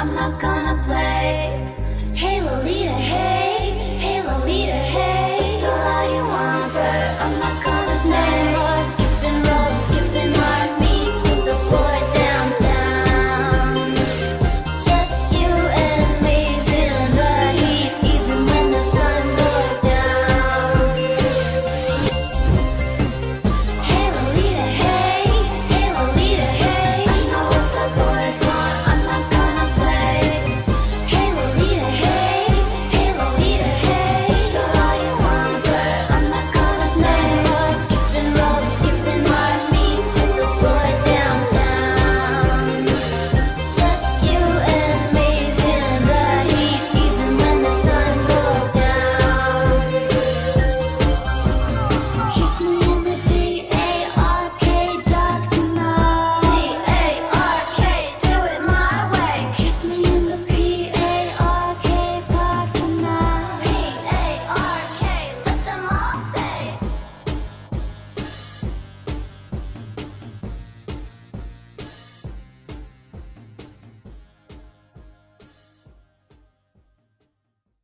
I'm not gonna